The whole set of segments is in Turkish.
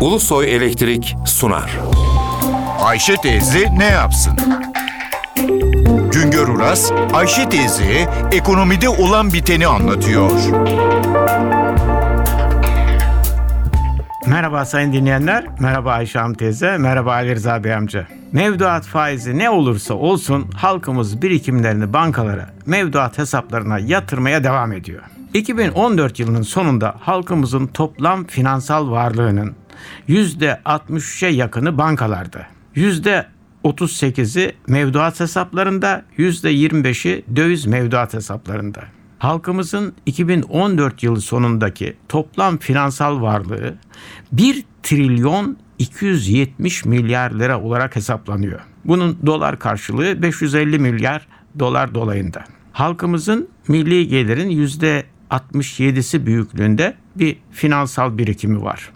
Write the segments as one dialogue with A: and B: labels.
A: Ulusoy Elektrik sunar.
B: Ayşe teyze ne yapsın? Güngör Uras, Ayşe teyze ekonomide olan biteni anlatıyor.
C: Merhaba sayın dinleyenler, merhaba Ayşe Hanım teyze, merhaba Ali Rıza Bey amca. Mevduat faizi ne olursa olsun halkımız birikimlerini bankalara, mevduat hesaplarına yatırmaya devam ediyor. 2014 yılının sonunda halkımızın toplam finansal varlığının %63'e yakını bankalarda. %38'i mevduat hesaplarında, %25'i döviz mevduat hesaplarında. Halkımızın 2014 yılı sonundaki toplam finansal varlığı 1 trilyon 270 milyar lira olarak hesaplanıyor. Bunun dolar karşılığı 550 milyar dolar dolayında. Halkımızın milli gelirin %67'si büyüklüğünde bir finansal birikimi var.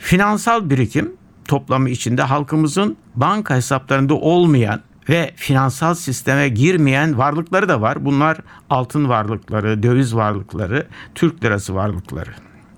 C: Finansal birikim toplamı içinde halkımızın banka hesaplarında olmayan ve finansal sisteme girmeyen varlıkları da var. Bunlar altın varlıkları, döviz varlıkları, Türk lirası varlıkları.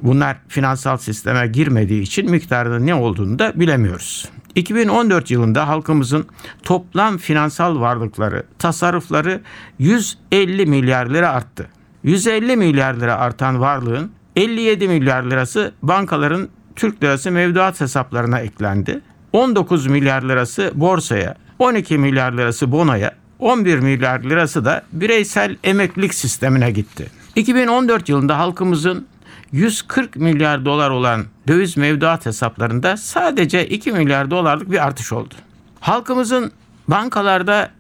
C: Bunlar finansal sisteme girmediği için miktarının ne olduğunu da bilemiyoruz. 2014 yılında halkımızın toplam finansal varlıkları, tasarrufları 150 milyar lira arttı. 150 milyar lira artan varlığın 57 milyar lirası bankaların Türk lirası mevduat hesaplarına eklendi. 19 milyar lirası borsaya, 12 milyar lirası bonoya, 11 milyar lirası da bireysel emeklilik sistemine gitti. 2014 yılında halkımızın 140 milyar dolar olan döviz mevduat hesaplarında sadece 2 milyar dolarlık bir artış oldu. Halkımızın bankalarda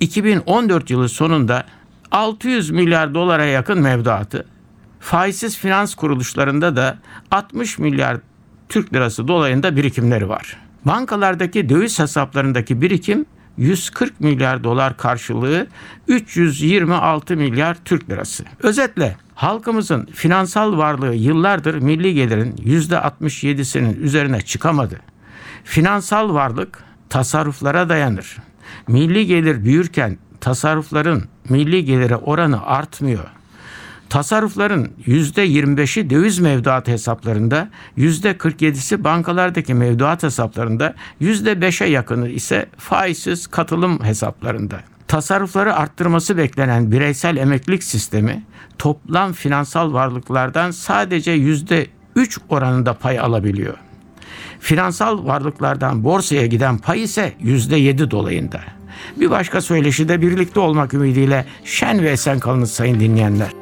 C: 2014 yılı sonunda 600 milyar dolara yakın mevduatı, faizsiz finans kuruluşlarında da 60 milyar Türk lirası dolayında birikimleri var. Bankalardaki döviz hesaplarındaki birikim 140 milyar dolar karşılığı 326 milyar Türk lirası. Özetle halkımızın finansal varlığı yıllardır milli gelirin %67'sinin üzerine çıkamadı. Finansal varlık tasarruflara dayanır. Milli gelir büyürken tasarrufların milli gelire oranı artmıyor. Tasarrufların %25'i döviz mevduat hesaplarında, %47'si bankalardaki mevduat hesaplarında, %5'e yakını ise faizsiz katılım hesaplarında. Tasarrufları arttırması beklenen bireysel emeklilik sistemi toplam finansal varlıklardan sadece %3 oranında pay alabiliyor. Finansal varlıklardan borsaya giden pay ise %7 dolayında. Bir başka söyleşide birlikte olmak ümidiyle şen ve esen kalınız sayın dinleyenler.